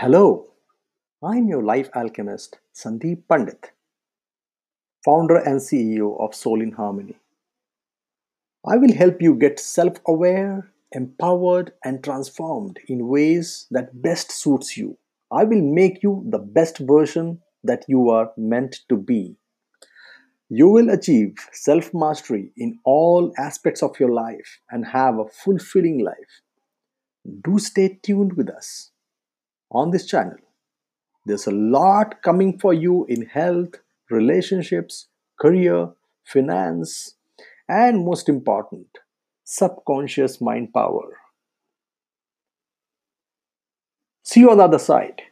Hello, I'm your life alchemist, Sandeep Pandit, founder and CEO of Soul in Harmony. I will help you get self aware, empowered, and transformed in ways that best suits you. I will make you the best version that you are meant to be. You will achieve self mastery in all aspects of your life and have a fulfilling life. Do stay tuned with us on this channel. There's a lot coming for you in health, relationships, career, finance, and most important, subconscious mind power. See you on the other side.